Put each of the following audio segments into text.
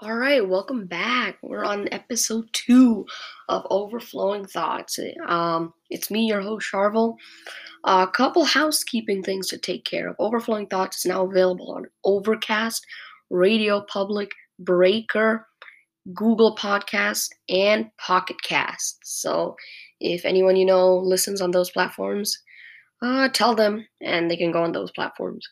All right, welcome back. We're on episode two of Overflowing Thoughts. Um, it's me, your host Charvel. A couple housekeeping things to take care of. Overflowing Thoughts is now available on Overcast, Radio Public, Breaker, Google Podcast, and Pocket Cast. So, if anyone you know listens on those platforms, uh, tell them, and they can go on those platforms.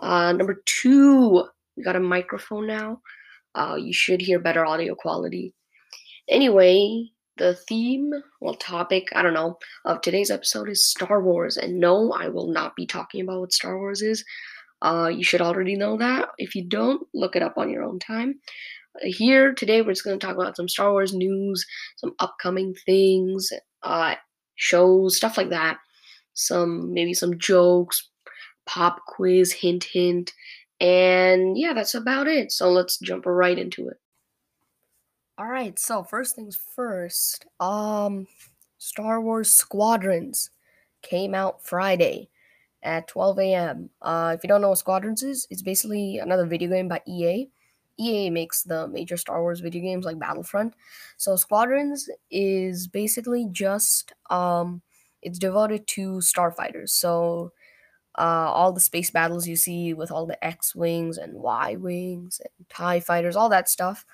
Uh, number two, we got a microphone now uh, you should hear better audio quality. Anyway, the theme, well, topic, I don't know, of today's episode is Star Wars. And no, I will not be talking about what Star Wars is. Uh, you should already know that. If you don't, look it up on your own time. Here today, we're just going to talk about some Star Wars news, some upcoming things, uh, shows, stuff like that. Some maybe some jokes, pop quiz, hint, hint, and yeah, that's about it. So let's jump right into it. All right, so first things first, um Star Wars Squadrons came out Friday at 12 a.m. Uh, if you don't know what Squadrons is, it's basically another video game by EA. EA makes the major Star Wars video games like Battlefront. So Squadrons is basically just um it's devoted to starfighters. So uh, all the space battles you see with all the X wings and Y wings and TIE fighters, all that stuff.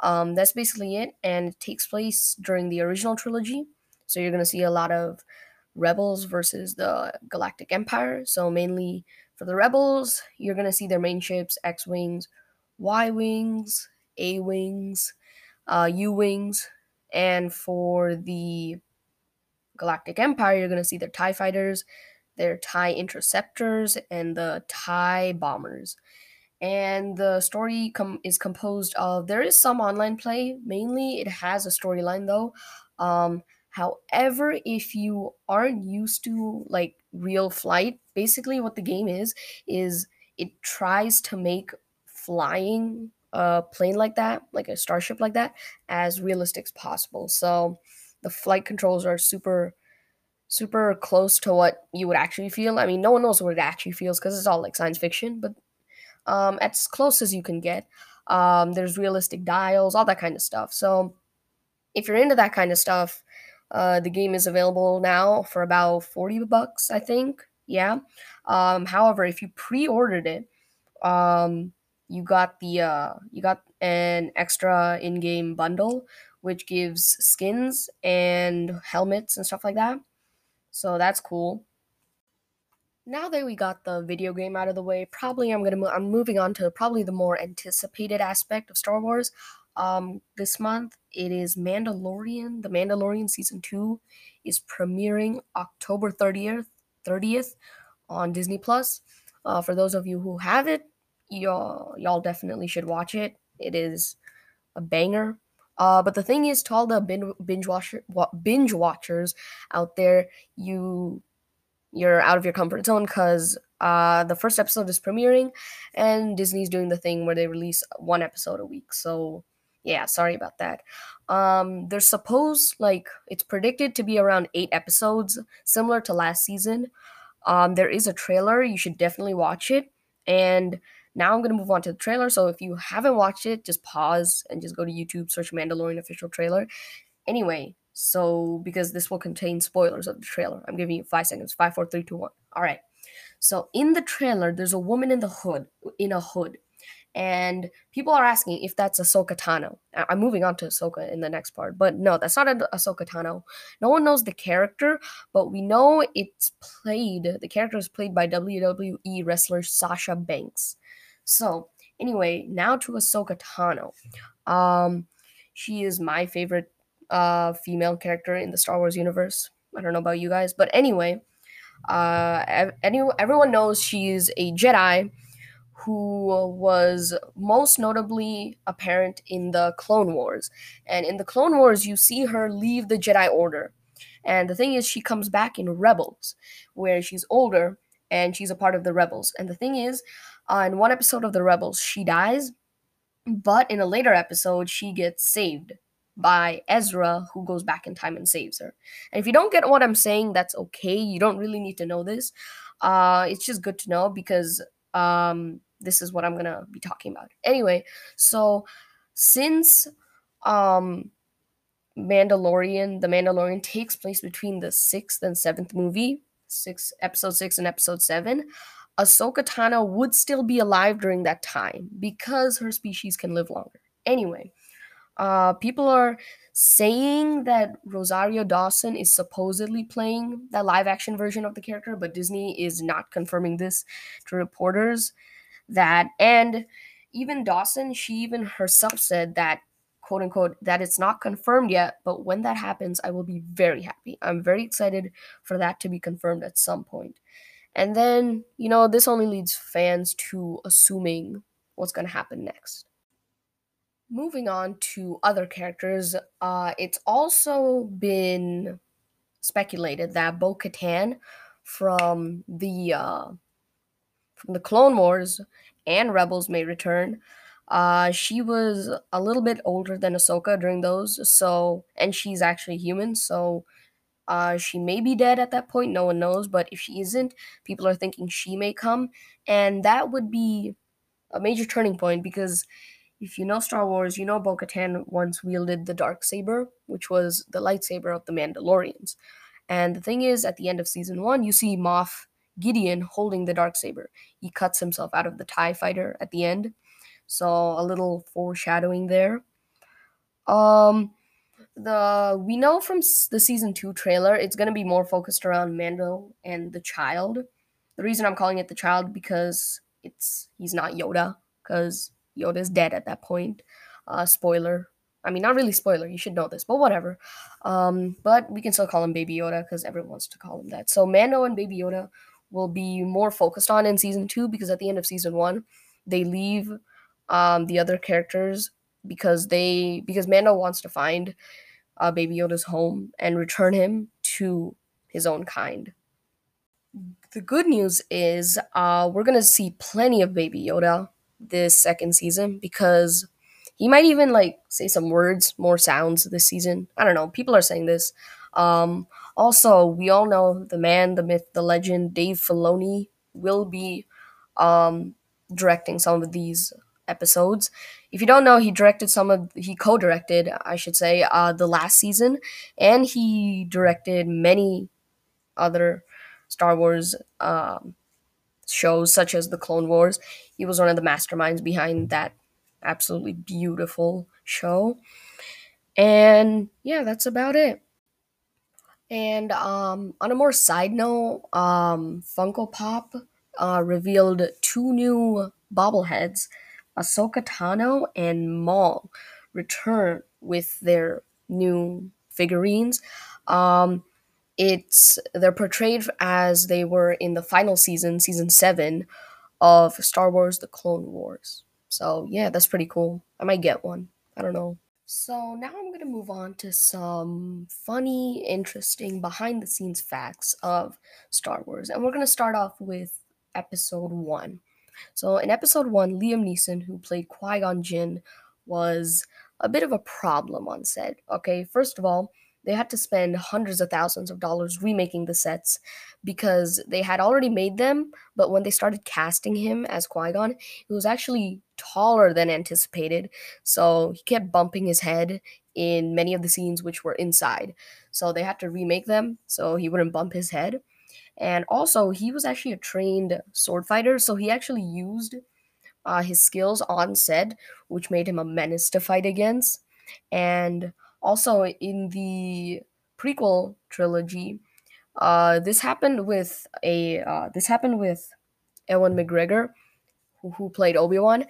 Um, that's basically it, and it takes place during the original trilogy. So you're gonna see a lot of rebels versus the Galactic Empire. So mainly for the rebels, you're gonna see their main ships: X wings, Y wings, A wings, uh, U wings, and for the Galactic Empire, you're gonna see their Tie fighters, their TIE interceptors and the TIE bombers. And the story com- is composed of there is some online play. Mainly, it has a storyline though. Um, however, if you aren't used to like real flight, basically what the game is is it tries to make flying a plane like that, like a starship like that, as realistic as possible. So the flight controls are super super close to what you would actually feel. I mean, no one knows what it actually feels because it's all like science fiction, but um, as close as you can get. Um, there's realistic dials, all that kind of stuff. So if you're into that kind of stuff, uh, the game is available now for about 40 bucks, I think. Yeah. Um, however, if you pre-ordered it, um, you got the uh, you got an extra in-game bundle which gives skins and helmets and stuff like that. So that's cool. Now that we got the video game out of the way, probably I'm gonna mo- I'm moving on to probably the more anticipated aspect of Star Wars. Um, this month it is Mandalorian. The Mandalorian season two is premiering October thirtieth, thirtieth on Disney Plus. Uh, for those of you who have it, y'all y'all definitely should watch it. It is a banger. Uh, but the thing is, to all the binge watcher, binge watchers out there, you you're out of your comfort zone because uh, the first episode is premiering, and Disney's doing the thing where they release one episode a week. So yeah, sorry about that. Um, there's supposed like it's predicted to be around eight episodes, similar to last season. Um, there is a trailer. You should definitely watch it. And now I'm going to move on to the trailer. So if you haven't watched it, just pause and just go to YouTube, search Mandalorian official trailer. Anyway, so because this will contain spoilers of the trailer, I'm giving you five seconds. Five, four, three, two, one. All right. So in the trailer, there's a woman in the hood, in a hood. And people are asking if that's Ahsoka Tano. I'm moving on to Ahsoka in the next part, but no, that's not Ahsoka Tano. No one knows the character, but we know it's played. The character is played by WWE wrestler Sasha Banks. So anyway, now to Ahsoka Tano. Um, she is my favorite uh, female character in the Star Wars universe. I don't know about you guys, but anyway, uh, any, everyone knows she's a Jedi who was most notably apparent in the Clone Wars. And in the Clone Wars, you see her leave the Jedi Order. And the thing is, she comes back in Rebels, where she's older and she's a part of the Rebels. And the thing is, in one episode of The Rebels, she dies, but in a later episode, she gets saved by Ezra, who goes back in time and saves her. And if you don't get what I'm saying, that's okay. You don't really need to know this. Uh, it's just good to know because um, this is what I'm gonna be talking about. Anyway, so since um Mandalorian, the Mandalorian takes place between the sixth and seventh movie, six episode six and episode seven. Ahsoka Tano would still be alive during that time because her species can live longer. Anyway, uh, people are saying that Rosario Dawson is supposedly playing that live action version of the character, but Disney is not confirming this to reporters. That and even Dawson, she even herself said that quote unquote that it's not confirmed yet, but when that happens, I will be very happy. I'm very excited for that to be confirmed at some point. And then, you know, this only leads fans to assuming what's going to happen next. Moving on to other characters, uh, it's also been speculated that Bo Katan from the uh, from the Clone Wars and Rebels may return. Uh, she was a little bit older than Ahsoka during those, so and she's actually human, so uh, she may be dead at that point. No one knows, but if she isn't, people are thinking she may come, and that would be a major turning point because if you know Star Wars, you know Bo Katan once wielded the dark saber, which was the lightsaber of the Mandalorians. And the thing is, at the end of season one, you see Moff Gideon holding the dark saber. He cuts himself out of the TIE fighter at the end. So a little foreshadowing there. Um the we know from the season 2 trailer it's going to be more focused around Mando and the child. The reason I'm calling it the child because it's he's not Yoda cuz Yoda's dead at that point. Uh spoiler. I mean, not really spoiler. You should know this, but whatever. Um, but we can still call him Baby Yoda because everyone wants to call him that. So Mando and Baby Yoda will be more focused on in season two because at the end of season one, they leave um, the other characters because they because Mando wants to find uh, Baby Yoda's home and return him to his own kind. The good news is uh, we're gonna see plenty of Baby Yoda this second season because he might even like say some words, more sounds this season. I don't know. People are saying this. Um, also, we all know the man, the myth, the legend, Dave Filoni will be um, directing some of these episodes. If you don't know, he directed some of he co-directed, I should say, uh, the last season, and he directed many other Star Wars um, shows, such as the Clone Wars. He was one of the masterminds behind that absolutely beautiful show. And yeah, that's about it. And um, on a more side note, um, Funko Pop uh, revealed two new bobbleheads. Ahsoka Tano and Maul return with their new figurines. Um, it's they're portrayed as they were in the final season, season seven of Star Wars: The Clone Wars. So yeah, that's pretty cool. I might get one. I don't know. So now I'm gonna move on to some funny, interesting behind the scenes facts of Star Wars, and we're gonna start off with Episode One. So in Episode One, Liam Neeson, who played Qui Gon Jinn, was a bit of a problem on set. Okay, first of all, they had to spend hundreds of thousands of dollars remaking the sets because they had already made them, but when they started casting him as Qui Gon, he was actually taller than anticipated. So he kept bumping his head in many of the scenes which were inside. So they had to remake them so he wouldn't bump his head. And also, he was actually a trained sword fighter, so he actually used uh, his skills on set, which made him a menace to fight against. And also, in the prequel trilogy, uh, this happened with a uh, this happened with Ewan McGregor, who, who played Obi Wan.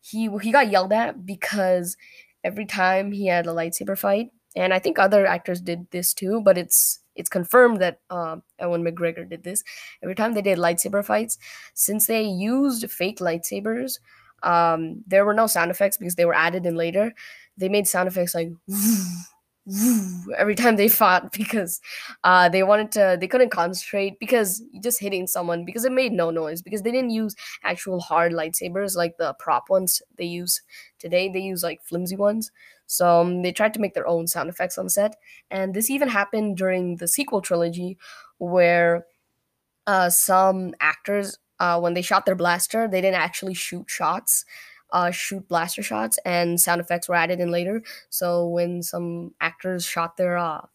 He he got yelled at because every time he had a lightsaber fight, and I think other actors did this too, but it's it's confirmed that um, Ewan McGregor did this. Every time they did lightsaber fights, since they used fake lightsabers, um, there were no sound effects because they were added in later. They made sound effects like every time they fought because uh, they wanted to they couldn't concentrate because just hitting someone because it made no noise because they didn't use actual hard lightsabers like the prop ones they use today. They use like flimsy ones so um, they tried to make their own sound effects on set and this even happened during the sequel trilogy where uh, some actors uh, when they shot their blaster they didn't actually shoot shots uh, shoot blaster shots, and sound effects were added in later. So when some actors shot their uh,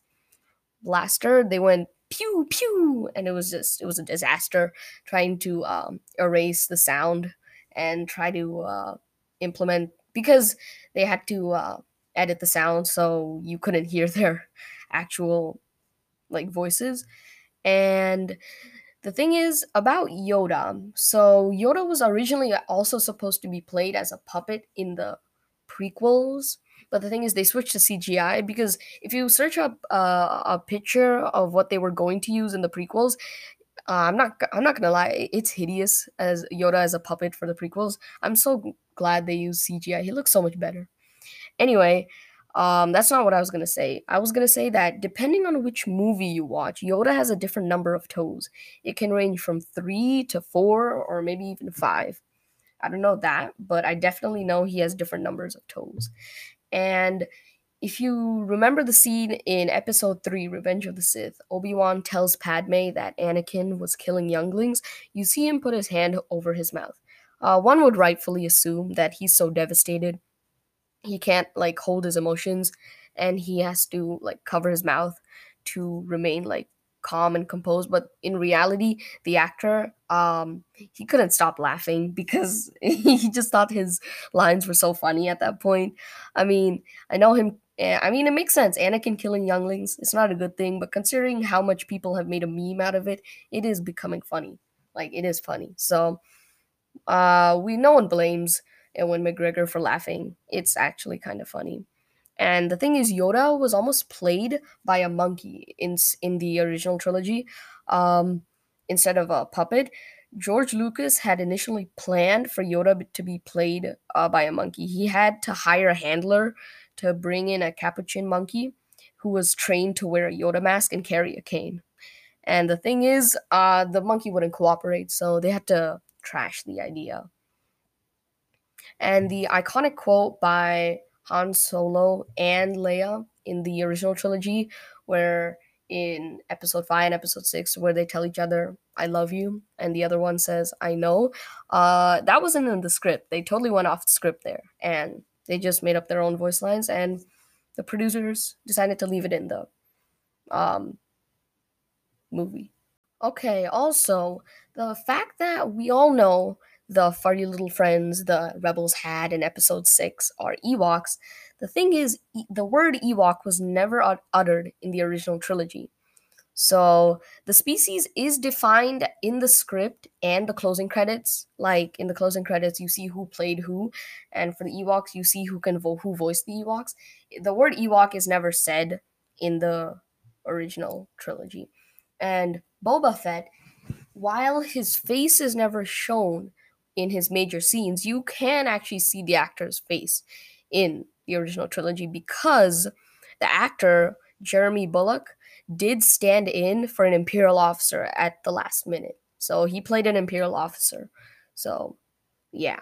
blaster, they went pew pew, and it was just it was a disaster trying to um, erase the sound and try to uh, implement because they had to uh, edit the sound so you couldn't hear their actual like voices and the thing is about Yoda. So Yoda was originally also supposed to be played as a puppet in the prequels, but the thing is they switched to CGI because if you search up uh, a picture of what they were going to use in the prequels, uh, I'm not I'm not gonna lie, it's hideous as Yoda as a puppet for the prequels. I'm so glad they used CGI. He looks so much better. Anyway, um, that's not what I was gonna say. I was gonna say that depending on which movie you watch, Yoda has a different number of toes. It can range from three to four, or maybe even five. I don't know that, but I definitely know he has different numbers of toes. And if you remember the scene in episode 3 revenge of the sith obi-wan tells padme that anakin was killing younglings you see him put his hand over his mouth uh, one would rightfully assume that he's so devastated he can't like hold his emotions and he has to like cover his mouth to remain like calm and composed but in reality the actor um he couldn't stop laughing because he just thought his lines were so funny at that point. I mean i know him eh, i mean it makes sense anakin killing younglings it's not a good thing but considering how much people have made a meme out of it it is becoming funny. Like it is funny. So uh we no one blames Ewan McGregor for laughing. It's actually kind of funny. And the thing is, Yoda was almost played by a monkey in in the original trilogy, um, instead of a puppet. George Lucas had initially planned for Yoda to be played uh, by a monkey. He had to hire a handler to bring in a capuchin monkey who was trained to wear a Yoda mask and carry a cane. And the thing is, uh, the monkey wouldn't cooperate, so they had to trash the idea. And the iconic quote by Han Solo and Leia in the original trilogy, where in episode 5 and episode 6 where they tell each other i love you and the other one says i know uh, that wasn't in the script. They totally went off the script there and they just made up their own voice lines and the producers decided to leave it in the um, movie. Okay also the fact that we all know the furry little friends the rebels had in episode 6 are Ewoks, the thing is, the word Ewok was never uttered in the original trilogy. So the species is defined in the script and the closing credits. Like in the closing credits, you see who played who, and for the Ewoks, you see who can vo- who voiced the Ewoks. The word Ewok is never said in the original trilogy, and Boba Fett, while his face is never shown, in his major scenes, you can actually see the actor's face in the original trilogy because the actor Jeremy Bulloch, did stand in for an imperial officer at the last minute. So he played an imperial officer. So, yeah.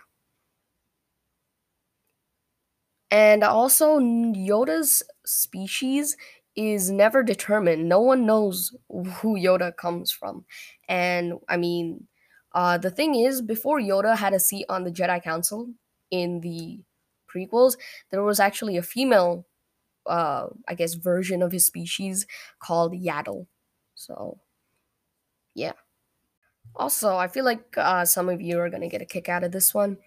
And also Yoda's species is never determined. No one knows who Yoda comes from. And I mean, uh, the thing is, before Yoda had a seat on the Jedi Council in the prequels, there was actually a female, uh, I guess, version of his species called Yaddle. So, yeah. Also, I feel like uh, some of you are going to get a kick out of this one.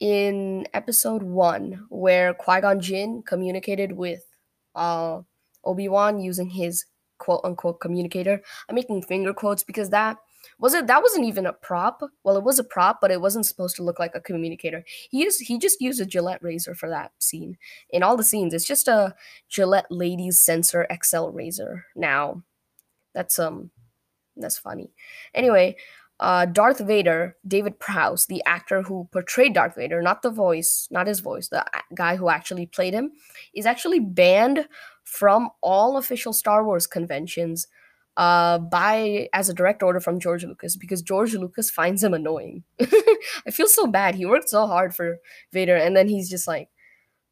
In episode one, where Qui Gon Jinn communicated with uh, Obi Wan using his quote unquote communicator, I'm making finger quotes because that was it that wasn't even a prop. Well it was a prop but it wasn't supposed to look like a communicator. He used he just used a gillette razor for that scene. In all the scenes it's just a gillette ladies sensor xl razor. Now that's um that's funny. Anyway uh, Darth Vader, David Prowse, the actor who portrayed Darth Vader, not the voice, not his voice, the guy who actually played him, is actually banned from all official Star Wars conventions uh, by as a direct order from George Lucas because George Lucas finds him annoying. I feel so bad. He worked so hard for Vader, and then he's just like,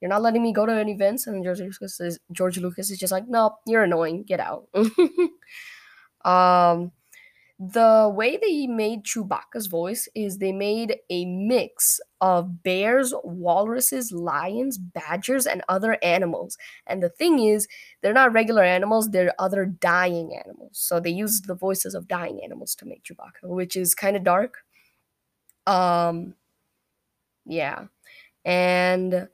"You're not letting me go to any events." And George Lucas is George Lucas is just like, "No, you're annoying. Get out." um, the way they made Chewbacca's voice is they made a mix of bears, walruses, lions, badgers, and other animals. And the thing is, they're not regular animals, they're other dying animals. So they used the voices of dying animals to make Chewbacca, which is kind of dark. Um yeah. And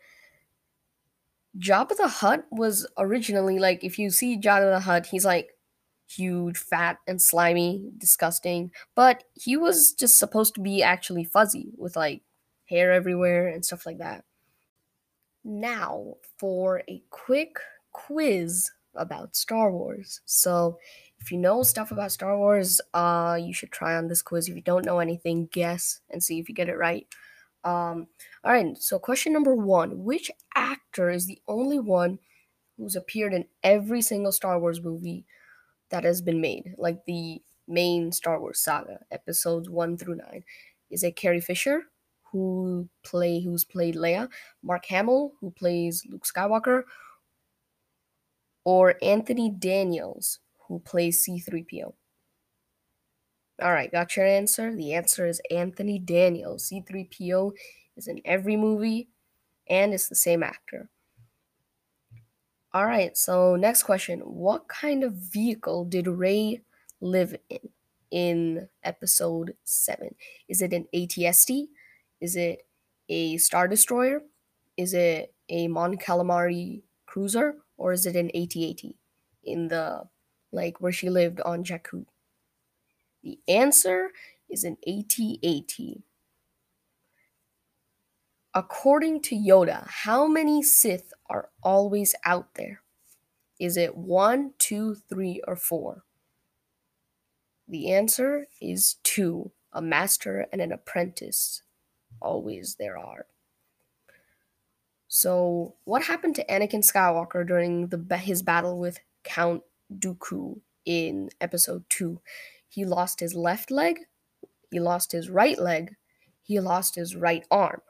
Jabba the Hutt was originally like if you see Jabba the Hutt, he's like huge, fat, and slimy, disgusting. But he was just supposed to be actually fuzzy with like hair everywhere and stuff like that. Now, for a quick quiz about Star Wars. So, if you know stuff about Star Wars, uh, you should try on this quiz. If you don't know anything, guess and see if you get it right. Um, all right, so question number one Which actor is the only one who's appeared in every single Star Wars movie that has been made, like the main Star Wars saga, episodes one through nine. Is it Carrie Fisher, who play who's played Leia, Mark Hamill, who plays Luke Skywalker, or Anthony Daniels, who plays C3PO? All right, got your answer? The answer is Anthony Daniels. C3PO is in every movie and it's the same actor. All right, so next question. What kind of vehicle did Rey live in in episode 7? Is it an ATST? Is it a Star Destroyer? Is it a Mon Calamari cruiser? Or is it an AT-AT in the, like, where she lived on Jakku? The answer is an AT-AT. According to Yoda, how many Sith are always out there? Is it one, two, three, or four? The answer is two a master and an apprentice. Always there are. So, what happened to Anakin Skywalker during the his battle with Count Dooku in episode 2? He lost his left leg, he lost his right leg, he lost his right arm.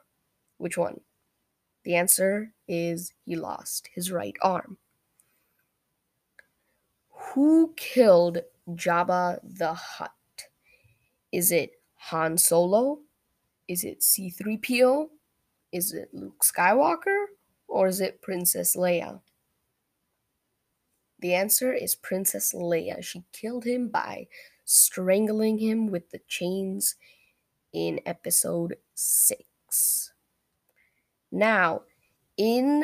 Which one? The answer is he lost his right arm. Who killed Jabba the Hutt? Is it Han Solo? Is it C3PO? Is it Luke Skywalker? Or is it Princess Leia? The answer is Princess Leia. She killed him by strangling him with the chains in episode 6. Now, in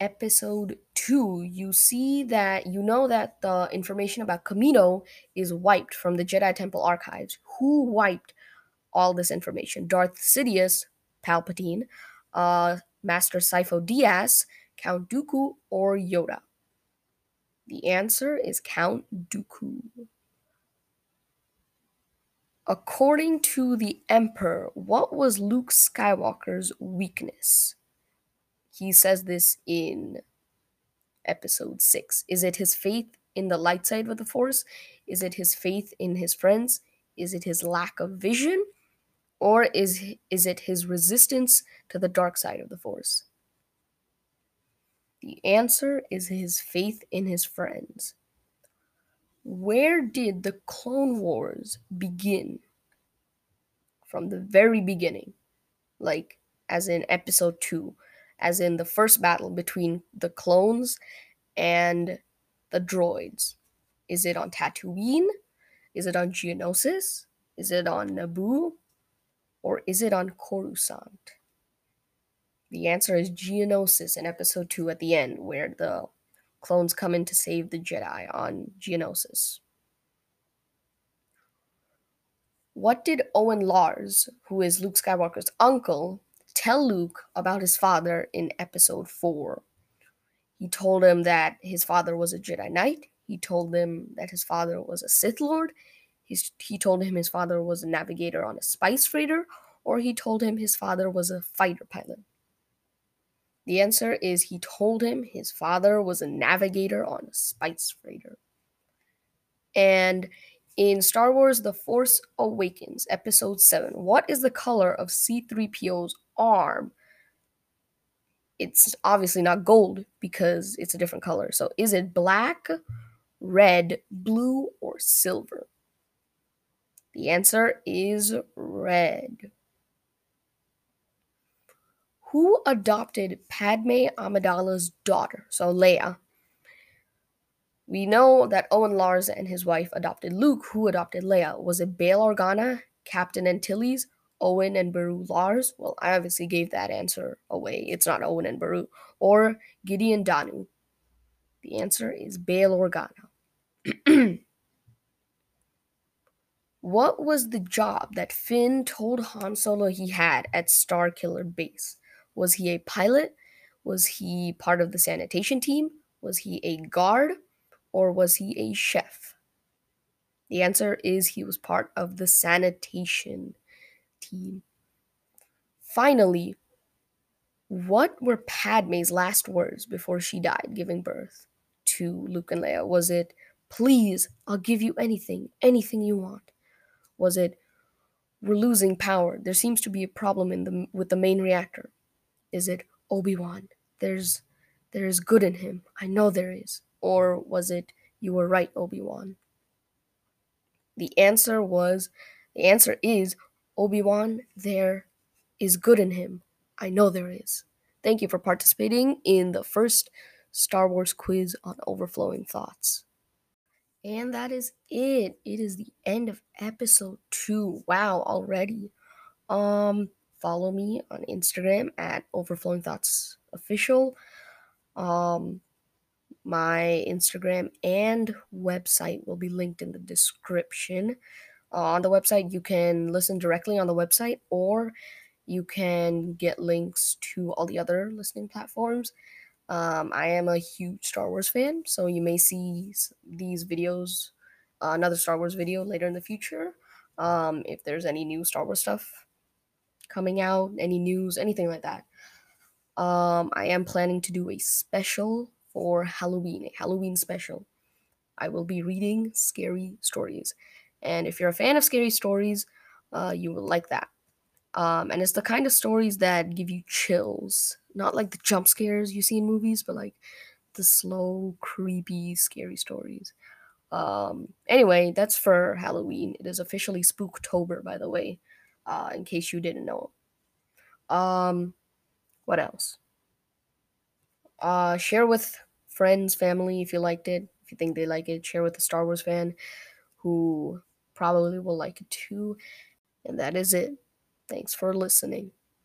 episode 2, you see that you know that the information about Kamino is wiped from the Jedi Temple archives. Who wiped all this information? Darth Sidious, Palpatine, uh, Master Sifo Dyas, Count Dooku, or Yoda? The answer is Count Dooku. According to the Emperor, what was Luke Skywalker's weakness? He says this in episode 6. Is it his faith in the light side of the Force? Is it his faith in his friends? Is it his lack of vision? Or is, is it his resistance to the dark side of the Force? The answer is his faith in his friends where did the Clone Wars begin? From the very beginning, like as in episode 2, as in the first battle between the clones and the droids. Is it on Tatooine? Is it on Geonosis? Is it on Naboo? Or is it on Coruscant? The answer is Geonosis in episode 2 at the end, where the clones come in to save the Jedi on Geonosis. What did Owen Lars, who is Luke Skywalker's uncle, tell Luke about his father in episode 4? He told him that his father was a Jedi Knight. He told him that his father was a Sith Lord. He's, he told him his father was a navigator on a spice freighter, or he told him his father was a fighter pilot. The answer is he told him his father was a navigator on a spice freighter. And in Star Wars The Force Awakens, Episode 7, what is the color of C3PO's arm? It's obviously not gold because it's a different color. So is it black, red, blue, or silver? The answer is red. Who adopted Padme Amidala's daughter? So Leia. We know that Owen Lars and his wife adopted Luke. Who adopted Leia? Was it Bail Organa, Captain Antilles, Owen and Beru Lars? Well, I obviously gave that answer away. It's not Owen and Beru. Or Gideon Danu. The answer is Bail Organa. what was the job that Finn told Han Solo he had at Starkiller Base? Was he a pilot? Was he part of the sanitation team? Was he a guard? Or was he a chef? The answer is he was part of the sanitation team. Finally, what were Padme's last words before she died, giving birth to Luke and Leia? Was it, please, I'll give you anything, anything you want? Was it, we're losing power. There seems to be a problem in the with the main reactor. Is it Obi-Wan? There's there's good in him. I know there is. Or was it you were right, Obi-Wan? The answer was the answer is Obi-Wan, there is good in him. I know there is. Thank you for participating in the first Star Wars quiz on overflowing thoughts. And that is it. It is the end of episode 2. Wow, already. Um follow me on Instagram at overflowing thoughts official. Um my Instagram and website will be linked in the description. Uh, on the website, you can listen directly on the website, or you can get links to all the other listening platforms. Um, I am a huge Star Wars fan, so you may see these videos, uh, another Star Wars video later in the future. Um, if there's any new Star Wars stuff coming out, any news, anything like that. Um, I am planning to do a special for Halloween, a Halloween special. I will be reading scary stories. And if you're a fan of scary stories, uh, you will like that. Um, and it's the kind of stories that give you chills. Not like the jump scares you see in movies, but like the slow, creepy, scary stories. Um, anyway, that's for Halloween. It is officially Spooktober, by the way, uh, in case you didn't know. Um, what else? Uh, share with friends, family if you liked it. If you think they like it, share with a Star Wars fan who probably will like it too. And that is it. Thanks for listening.